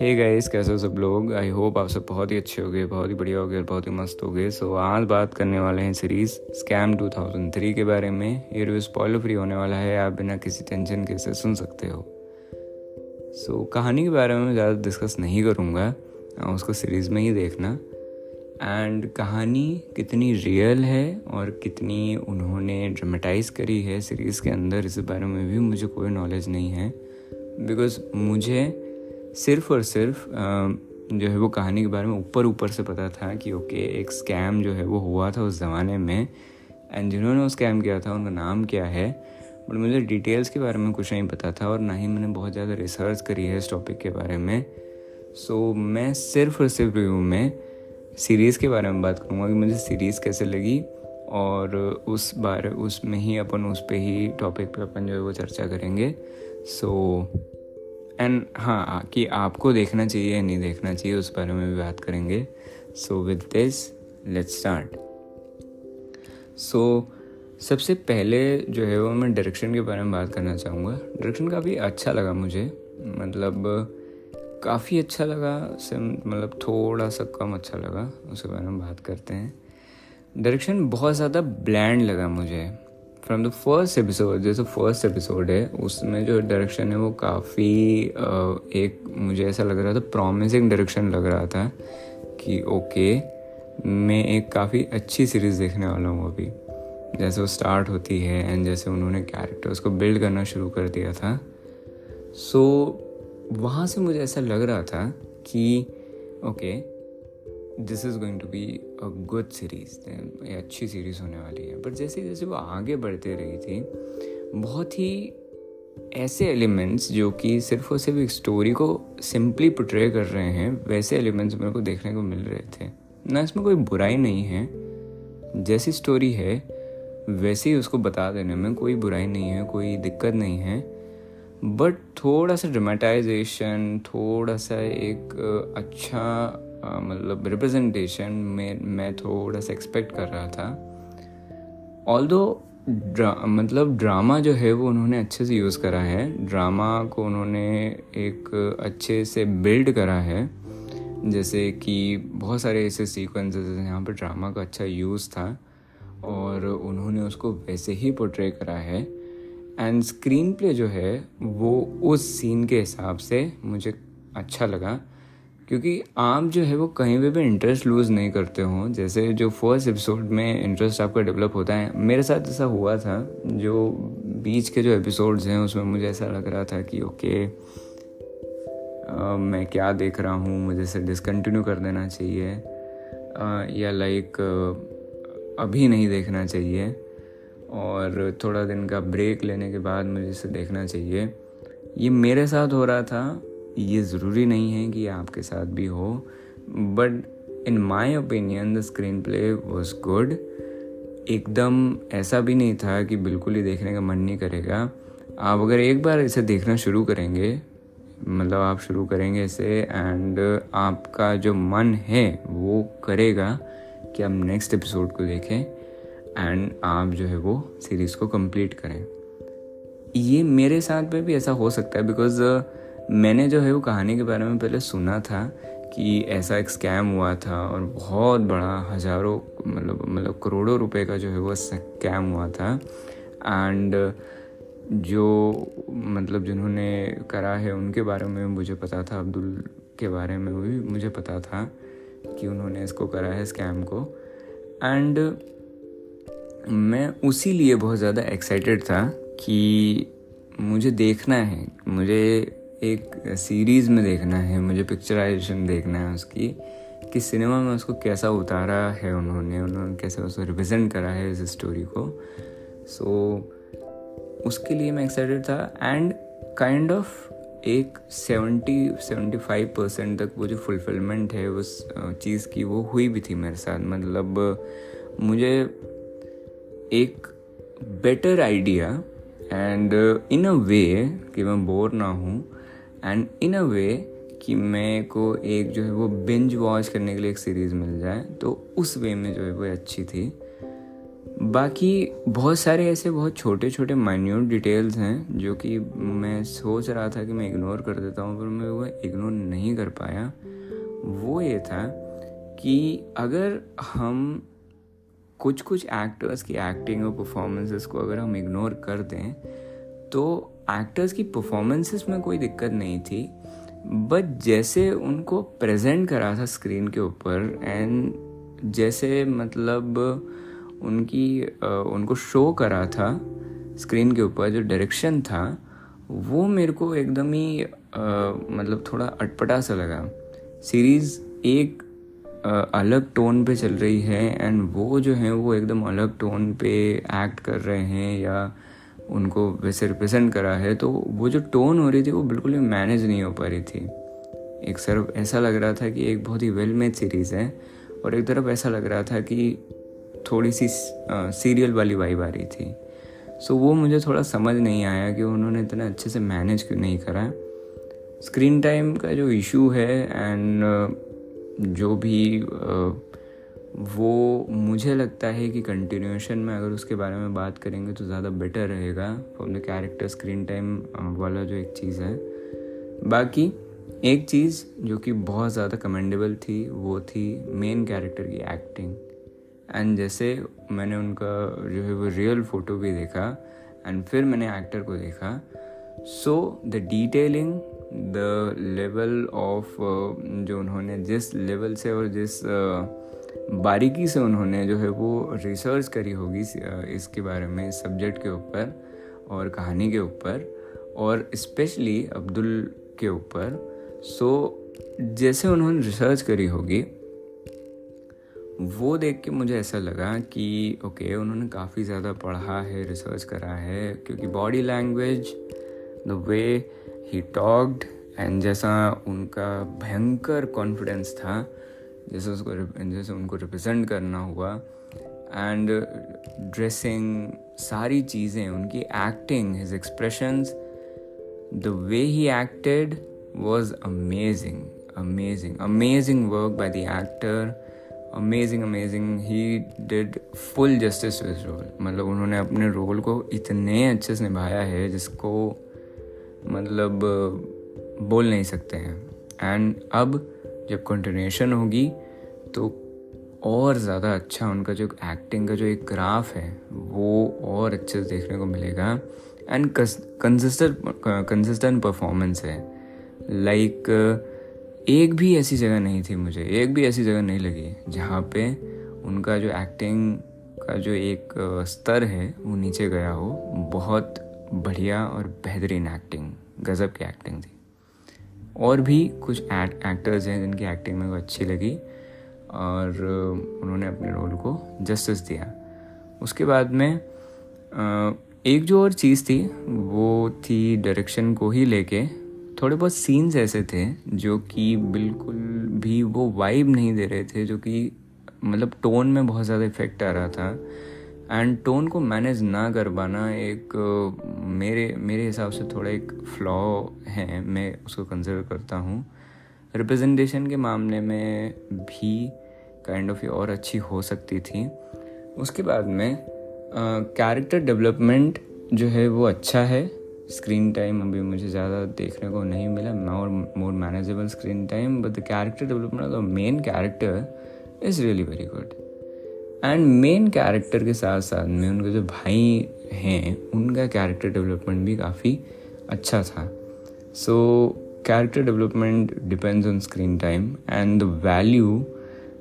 Hey guys कैसे हो सब लोग? आई होप आप सब बहुत ही अच्छे हो गए बहुत ही बढ़िया हो गए और बहुत ही मस्त हो गए सो so, आज बात करने वाले हैं सीरीज़ स्कैम 2003 के बारे में। ये रिव्यू स्पॉइलर फ्री होने वाला है आप बिना किसी टेंशन के से सुन सकते हो। सो so, कहानी के बारे में ज़्यादा डिस्कस नहीं करूँगा। उसको सीरीज़ में ही देखना। एंड कहानी कितनी रियल है और कितनी उन्होंने ड्रामेटाइज करी है सीरीज़ के अंदर इस बारे में भी मुझे कोई नॉलेज नहीं है। बिकॉज़ मुझे सिर्फ़ और सिर्फ़ जो है वो कहानी के बारे में ऊपर ऊपर से पता था कि ओके एक स्कैम जो है वो हुआ था उस ज़माने में। एंड जिन्होंने वो स्कैम किया था उनका नाम क्या है? बट मुझे डिटेल्स के बारे में कुछ नहीं पता था और ना ही मैंने बहुत ज़्यादा रिसर्च करी है इस टॉपिक के बारे में। सो so, मैं सिर्फ़ और सिर्फ़ रिव्यू में सीरीज़ के बारे में बात करूँगा कि मुझे सीरीज़ कैसे लगी और उस बारे, उसमें ही अपन उस पर ही टॉपिक पे अपन जो है वो चर्चा करेंगे। सो एंड हाँ कि आपको देखना चाहिए या नहीं देखना चाहिए, उस बारे में भी बात करेंगे। So with this let's start so सबसे पहले जो है वो मैं डायरेक्शन के बारे में बात करना चाहूँगा। डायरेक्शन काफ़ी अच्छा लगा मुझे मतलब काफ़ी अच्छा लगा से मतलब थोड़ा सा कम अच्छा लगा उसके बारे में बात करते हैं। डायरेक्शन बहुत ज़्यादा ब्लैंड लगा मुझे। फ्रॉम द फ़र्स्ट एपिसोड जैसे फ़र्स्ट एपिसोड है उसमें जो डायरेक्शन है वो काफ़ी एक मुझे ऐसा लग रहा था प्रॉमिसिंग डायरेक्शन लग रहा था कि ओके मैं एक काफ़ी अच्छी सीरीज़ देखने वाला हूँ अभी। जैसे वो स्टार्ट होती है एंड जैसे उन्होंने कैरेक्टर्स को बिल्ड करना शुरू कर दिया था। सो so, वहाँ से मुझे ऐसा लग रहा था कि okay this is going to be a good series ये अच्छी सीरीज़ होने वाली है। बट जैसे जैसे वो आगे बढ़ते रही थी, बहुत ही ऐसे एलिमेंट्स जो कि सिर्फ़ और सिर्फ़ एक स्टोरी को सिंपली पोट्रे कर रहे हैं, वैसे एलिमेंट्स मेरे को देखने को मिल रहे थे। ना इसमें कोई बुराई नहीं है, जैसी स्टोरी है, वैसे ही उसको बता देने में कोई बुराई नहीं है, कोई दिक्कत नहीं है। बट थोड़ा सा ड्रामेटाइजेशन थोड़ा सा एक अच्छा मतलब रिप्रेजेंटेशन में मैं थोड़ा सा एक्सपेक्ट कर रहा था। ऑल दो ड्रा, मतलब ड्रामा जो है वो उन्होंने अच्छे से यूज़ करा है। ड्रामा को उन्होंने एक अच्छे से बिल्ड करा है। जैसे कि बहुत सारे ऐसे सीक्वेंसेस हैं जहाँ पर ड्रामा का अच्छा यूज़ था। और उन्होंने उसको वैसे ही पोर्ट्रे करा है। एंड स्क्रीन प्ले जो है वो उस सीन के हिसाब से मुझे अच्छा लगा। क्योंकि आप जो है वो कहीं पे भी इंटरेस्ट लूज़ नहीं करते हो। जैसे जो फ़र्स्ट एपिसोड में इंटरेस्ट आपका डेवलप होता है मेरे साथ ऐसा हुआ था। जो बीच के जो एपिसोड्स हैं उसमें मुझे ऐसा लग रहा था कि ओके आ, मैं क्या देख रहा हूँ? मुझे इसे डिसकंटिन्यू कर देना चाहिए। आ, या लाइक अभी नहीं देखना चाहिए। और थोड़ा दिन का ब्रेक लेने के बाद मुझे इसे देखना चाहिए। ये मेरे साथ हो रहा था। ये ज़रूरी नहीं है कि आपके साथ भी हो। But in my opinion the screenplay was good एकदम ऐसा भी नहीं था कि बिल्कुल ही देखने का मन नहीं करेगा। आप अगर एक बार इसे देखना शुरू करेंगे मतलब आप शुरू करेंगे इसे एंड आपका जो मन है, वो करेगा कि आप नेक्स्ट एपिसोड को देखें। एंड आप जो है वो सीरीज़ को कंप्लीट करें। ये मेरे साथ में भी ऐसा हो सकता है बिकॉज़ मैंने जो है वो कहानी के बारे में पहले सुना था कि ऐसा एक स्कैम हुआ था और बहुत बड़ा हज़ारों मतलब मतलब करोड़ों रुपए का जो है वो स्कैम हुआ था। एंड जो मतलब जिन्होंने करा है उनके बारे में मुझे पता था, अब्दुल के बारे में भी मुझे पता था कि उन्होंने इसको करा है स्कैम को। एंड मैं उसी लिए बहुत ज़्यादा एक्साइटेड था कि मुझे देखना है। मुझे एक सीरीज़ में देखना है मुझे पिक्चराइजेशन देखना है उसकी कि सिनेमा में उसको कैसा उतारा है उन्होंने उन्होंने कैसे उसको रिप्रेजेंट करा है इस स्टोरी को। सो so, उसके लिए मैं एक्साइटेड था एंड काइंड ऑफ़ एक सेवेंटी सेवेंटी फाइव परसेंट तक वो जो फुलफिलमेंट है उस चीज़ की वो हुई भी थी मेरे साथ। मतलब मुझे एक better idea and in a way कि मैं बोर ना हूँ एंड इन अ वे कि मैं को एक जो है वो बिंज वॉच करने के लिए एक सीरीज़ मिल जाए तो उस वे में जो है वो अच्छी थी। बाकी बहुत सारे ऐसे बहुत छोटे छोटे माइन्यूट डिटेल्स हैं जो कि मैं सोच रहा था कि मैं इग्नोर कर देता हूँ, पर मैं वो इग्नोर नहीं कर पाया। वो ये था कि अगर हम कुछ कुछ एक्टर्स की एक्टिंग और परफॉर्मेंसेस को अगर हम इग्नोर कर दें तो एक्टर्स की परफॉर्मेंसेस में कोई दिक्कत नहीं थी। बट जैसे उनको प्रेजेंट करा था स्क्रीन के ऊपर एंड जैसे मतलब उनकी उनको शो करा था स्क्रीन के ऊपर, जो डायरेक्शन था, वो मेरे को एकदम ही मतलब थोड़ा अटपटा सा लगा। सीरीज़ एक अलग टोन पे चल रही है एंड वो जो है वो एकदम अलग टोन पे एक्ट कर रहे हैं या उनको वैसे रिप्रेजेंट करा है तो वो जो टोन हो रही थी वो बिल्कुल भी मैनेज नहीं हो पा रही थी। एक तरफ़ ऐसा लग रहा था कि एक बहुत ही वेल मेड सीरीज़ है और एक तरफ़ ऐसा लग रहा था कि थोड़ी सी सीरियल वाली वाइब आ रही थी। सो वो मुझे थोड़ा समझ नहीं आया कि उन्होंने इतना अच्छे से मैनेज क्यों नहीं करा। स्क्रीन टाइम का जो इशू है एंड जो भी वो मुझे लगता है कि कंटिन्यूशन में अगर उसके बारे में बात करेंगे तो ज़्यादा बेटर रहेगा for the character screen time वाला जो एक चीज़ है। बाकी एक चीज़ जो कि बहुत ज़्यादा कमेंडेबल थी, वो थी मेन कैरेक्टर की एक्टिंग एंड जैसे मैंने उनका जो है वो रियल फ़ोटो भी देखा एंड फिर मैंने एक्टर को देखा so the detailing the level of जो उन्होंने जिस लेवल से और जिस uh, बारीकी से उन्होंने जो है वो रिसर्च करी होगी uh, इसके बारे में इस सब्जेक्ट के ऊपर और कहानी के ऊपर और स्पेशली अब्दुल के ऊपर। सो so, जैसे उन्होंने रिसर्च करी होगी वो देख के मुझे ऐसा लगा कि ओके उन्होंने काफ़ी ज़्यादा पढ़ा है रिसर्च करा है क्योंकि body language the way he talked and जैसा उनका भयंकर कॉन्फिडेंस था, जैसे उसको जैसे उनको रिप्रेजेंट करना हुआ एंड ड्रेसिंग सारी चीज़ें, उनकी acting his expressions the way he acted was amazing amazing amazing work by the actor amazing amazing he did full justice role मतलब उन्होंने अपने रोल को इतने अच्छे से निभाया है, जिसको मतलब बोल नहीं सकते हैं। एंड अब जब कंटिन्यूशन होगी तो और ज़्यादा अच्छा उनका जो एक्टिंग का जो एक ग्राफ है वो और अच्छे से देखने को मिलेगा। एंड कंसिस्टेंट कंसिस्टेंट परफॉर्मेंस है। लाइक like, एक भी ऐसी जगह नहीं थी मुझे एक भी ऐसी जगह नहीं लगी जहाँ पे उनका जो एक्टिंग का जो एक स्तर है वो नीचे गया हो बहुत बढ़िया और बेहतरीन एक्टिंग गज़ब की एक्टिंग थी। और भी कुछ एक्ट एक्टर्स हैं जिनकी एक्टिंग मेरे को अच्छी लगी और उन्होंने अपने रोल को जस्टिस दिया। उसके बाद में एक जो और चीज़ थी, वो थी डायरेक्शन को ही लेके थोड़े बहुत सीन्स ऐसे थे जो कि बिल्कुल भी वो वाइब नहीं दे रहे थे, जो कि मतलब टोन में बहुत ज़्यादा इफ़ेक्ट आ रहा था। एंड टोन को मैनेज ना कर पाना एक, मेरे मेरे हिसाब से थोड़ा एक फ्लॉ है, मैं उसको कंसिडर करता हूँ। रिप्रेजेंटेशन के मामले में भी काइंड ऑफ़ ये और अच्छी हो सकती थी। उसके बाद में कैरेक्टर डेवलपमेंट जो है वो अच्छा है। स्क्रीन टाइम अभी मुझे ज़्यादा देखने को नहीं मिला more more manageable screen time but the character development of the main character is really very good and main character के साथ साथ में उनके जो भाई हैं उनका कैरेक्टर डेवलपमेंट भी काफ़ी अच्छा था। So character development depends on screen time and the value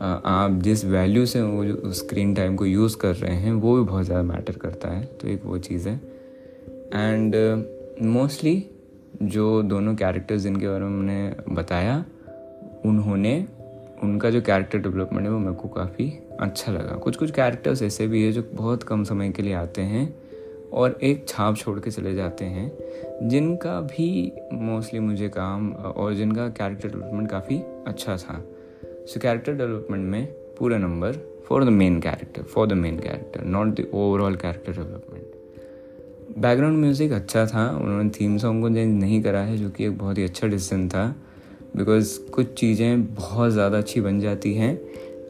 आप जिस वैल्यू से वो जो स्क्रीन टाइम को यूज़ कर रहे हैं वो भी बहुत ज़्यादा मैटर करता है। तो एक वो चीज़ है। एंड मोस्टली uh, जो दोनों कैरेक्टर्स जिनके बारे में मैंने बताया उन्होंने उनका जो कैरेक्टर डेवलपमेंट है वो मेरे को काफ़ी अच्छा लगा। कुछ कुछ कैरेक्टर्स ऐसे भी है जो बहुत कम समय के लिए आते हैं और एक छाप छोड़ के चले जाते हैं, जिनका भी मोस्टली मुझे काम और जिनका कैरेक्टर डेवलपमेंट काफ़ी अच्छा था। सो कैरेक्टर डेवलपमेंट में पूरा number for the main character for the main character not the overall character development background music अच्छा था, उन्होंने थीम सॉन्ग को चेंज नहीं करा है, जो कि एक बहुत ही अच्छा डिसीज़न था बिकॉज़ कुछ चीज़ें बहुत ज़्यादा अच्छी बन जाती हैं।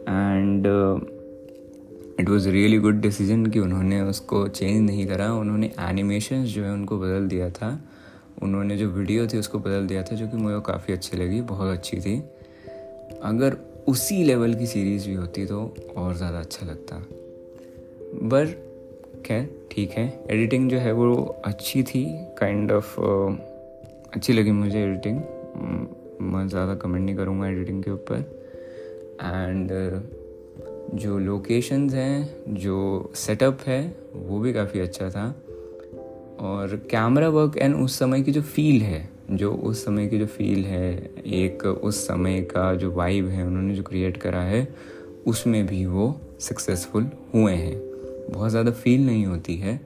And it was really good decision कि उन्होंने उसको चेंज नहीं करा। उन्होंने एनिमेशन जो है उनको बदल दिया था। उन्होंने जो वीडियो थी उसको बदल दिया था जो कि मुझे काफ़ी अच्छी लगी बहुत अच्छी थी। अगर उसी लेवल की सीरीज़ भी होती तो और ज़्यादा अच्छा लगता। पर खैर ठीक है। एडिटिंग जो है वो अच्छी थी काइंड kind ऑफ़ uh, अच्छी लगी मुझे एडिटिंग मैं ज़्यादा कमेंट नहीं करूँगा एडिटिंग के ऊपर। एंड uh, जो लोकेशंस हैं जो सेटअप है वो भी काफ़ी अच्छा था। और कैमरा वर्क एंड उस समय की जो फील है जो उस समय की जो फील है एक उस समय का जो वाइब है उन्होंने जो क्रिएट करा है उसमें भी वो सक्सेसफुल हुए हैं। बहुत ज़्यादा फील नहीं होती है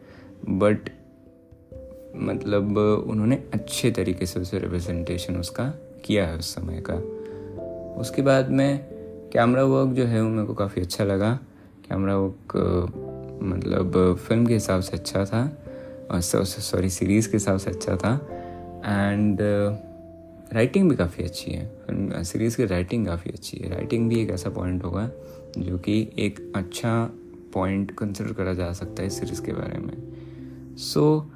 बट मतलब उन्होंने अच्छे तरीके से उसे रिप्रेजेंटेशन उसका किया है उस समय का। उसके बाद में कैमरा वर्क जो है वो मेरे को काफ़ी अच्छा लगा। कैमरा वर्क मतलब फ़िल्म के हिसाब से अच्छा था। और सॉरी सीरीज़ के हिसाब से अच्छा था। एंड राइटिंग भी काफ़ी अच्छी है। सीरीज़ की राइटिंग काफ़ी अच्छी है। राइटिंग भी एक ऐसा पॉइंट होगा जो कि एक अच्छा पॉइंट कंसिडर करा जा सकता है इस सीरीज़ के बारे में। सो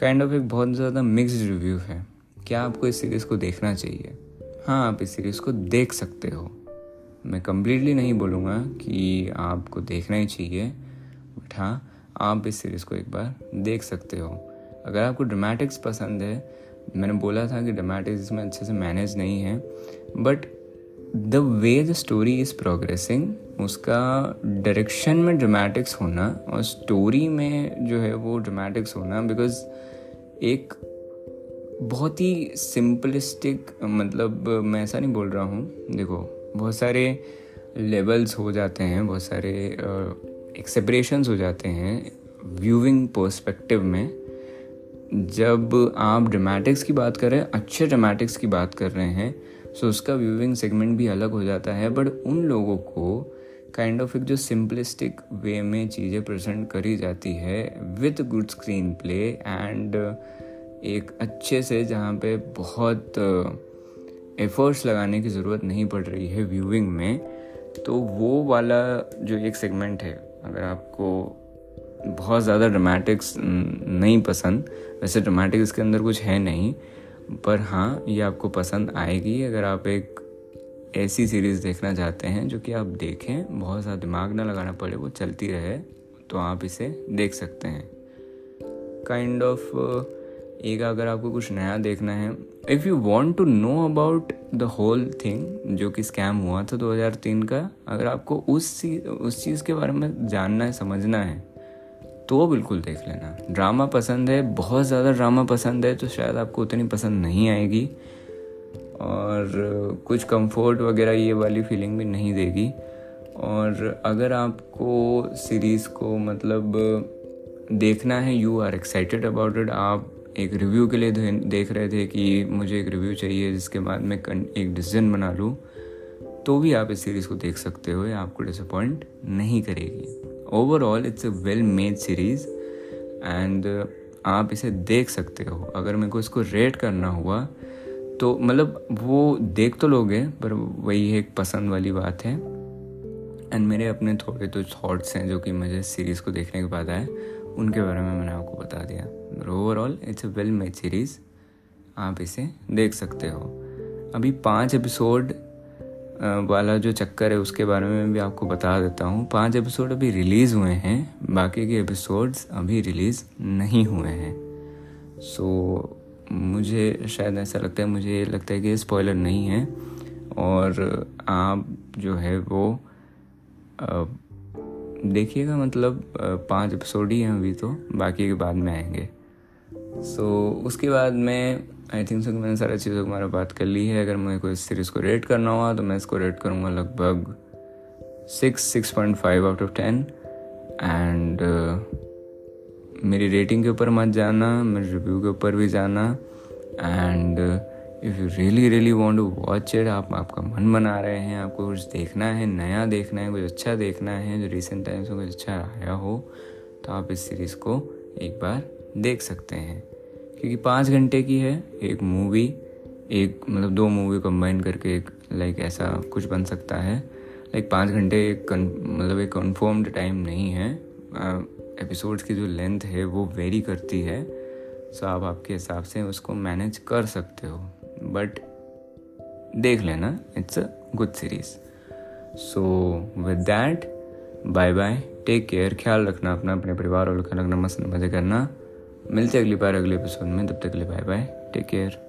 काइंड ऑफ़ एक बहुत ज़्यादा मिक्सड रिव्यू है। क्या आपको इस सीरीज़ को देखना चाहिए? हाँ आप इस सीरीज़ को देख सकते हो। मैं कम्प्लीटली नहीं बोलूँगा कि आपको देखना ही चाहिए बट हाँ आप इस सीरीज़ को एक बार देख सकते हो। अगर आपको ड्रामेटिक्स पसंद है, मैंने बोला था कि ड्रामेटिक्स इसमें अच्छे से मैनेज नहीं है but the way the story is progressing उसका डायरेक्शन में ड्रामेटिक्स होना और स्टोरी में जो है वो ड्रामेटिक्स होना बिकॉज़ एक बहुत ही सिंपलिस्टिक मतलब मैं ऐसा नहीं बोल रहा हूँ, देखो बहुत सारे लेवल्स हो जाते हैं, बहुत सारे एक्सेपरेशंस हो जाते हैं व्यूइंग पर्सपेक्टिव में। जब आप ड्रामेटिक्स की बात कर रहे हैं, अच्छे ड्रामेटिक्स की बात कर रहे हैं सो उसका व्यूइंग सेगमेंट भी अलग हो जाता है बट उन लोगों को काइंड ऑफ़ एक जो सिंपलिस्टिक वे में चीज़ें प्रेजेंट करी जाती है with good screenplay and एक अच्छे से जहाँ पे बहुत एफर्ट्स लगाने की ज़रूरत नहीं पड़ रही है व्यूइंग में तो वो वाला जो एक सेगमेंट है अगर आपको बहुत ज़्यादा ड्रामेटिक्स नहीं पसंद वैसे ड्रामेटिक्स इसके अंदर कुछ है नहीं पर हाँ ये आपको पसंद आएगी अगर आप एक ऐसी सीरीज़ देखना चाहते हैं जो कि आप देखें बहुत ज़्यादा दिमाग ना लगाना पड़े वो चलती रहे तो आप इसे देख सकते हैं। काइंड kind ऑफ़ of, एक अगर आपको कुछ नया देखना है if you want to know about the whole thing जो कि स्कैम हुआ था 2003 का, अगर आपको उस चीज़ उस चीज़ के बारे में जानना है, समझना है तो बिल्कुल देख लेना। ड्रामा पसंद है, बहुत ज़्यादा ड्रामा पसंद है तो शायद आपको उतनी पसंद नहीं आएगी, और कुछ कंफर्ट वगैरह ये वाली फीलिंग भी नहीं देगी। और अगर आपको सीरीज़ को मतलब देखना है you are excited about it आप एक रिव्यू के लिए देख रहे थे कि मुझे एक रिव्यू चाहिए, जिसके बाद मैं एक डिसीज़न बना लूँ। तो भी आप इस सीरीज़ को देख सकते हो आपको डिसअपॉइंट नहीं करेगी। Overall it's a well made series and आप इसे देख सकते हो। अगर मेरे को इसको रेट करना हुआ तो मतलब वो देख तो लोगे, पर वही एक पसंद वाली बात है। एंड मेरे अपने थोड़े तो थॉट्स हैं, जो कि मुझे सीरीज़ को देखने के बाद आए। उनके बारे में मैंने आपको बता दिया। Overall it's a well made series आप इसे देख सकते हो। अभी पाँच एपिसोड वाला जो चक्कर है उसके बारे में भी आपको बता देता हूँ। पाँच एपिसोड अभी रिलीज़ हुए हैं। बाकी के एपिसोड्स अभी रिलीज़ नहीं हुए हैं। सो so, मुझे शायद ऐसा लगता है मुझे लगता है कि स्पॉइलर नहीं है। और आप जो है वो देखिएगा मतलब पाँच एपिसोड ही हैं अभी तो बाकी के बाद में आएँगे। सो so, उसके बाद में आई थिंक सो मैंने सारी चीज़ों की बात कर ली है। अगर मुझे कोई सीरीज़ को रेट करना हुआ तो मैं इसको रेट करूँगा लगभग six six point five out of ten and मेरी रेटिंग के ऊपर मत जाना मेरे रिव्यू के ऊपर भी जाना। And if you really really want to watch it आप, आपका मन बना रहे हैं, आपको कुछ देखना है, नया देखना है, कुछ अच्छा देखना है, जो रिसेंट टाइम्स में कुछ अच्छा आया हो तो आप इस सीरीज़ को एक बार देख सकते हैं। क्योंकि पाँच घंटे की है, एक मूवी एक मतलब दो मूवी कंबाइन करके एक लाइक ऐसा कुछ बन सकता है। लाइक पाँच घंटे एक मतलब एक कन्फर्म्ड टाइम नहीं है। एपिसोड्स की जो लेंथ है, वो वेरी करती है। सो आप आपके हिसाब से उसको मैनेज कर सकते हो। बट देख लेना it's a good series so with that bye bye take care ख्याल रखना अपना, अपने परिवार वालों ख्याल रखना मस्त मज़े करना. मिलते अगली बार, अगले एपिसोड में. तब तक के लिए बाय बाय टेक केयर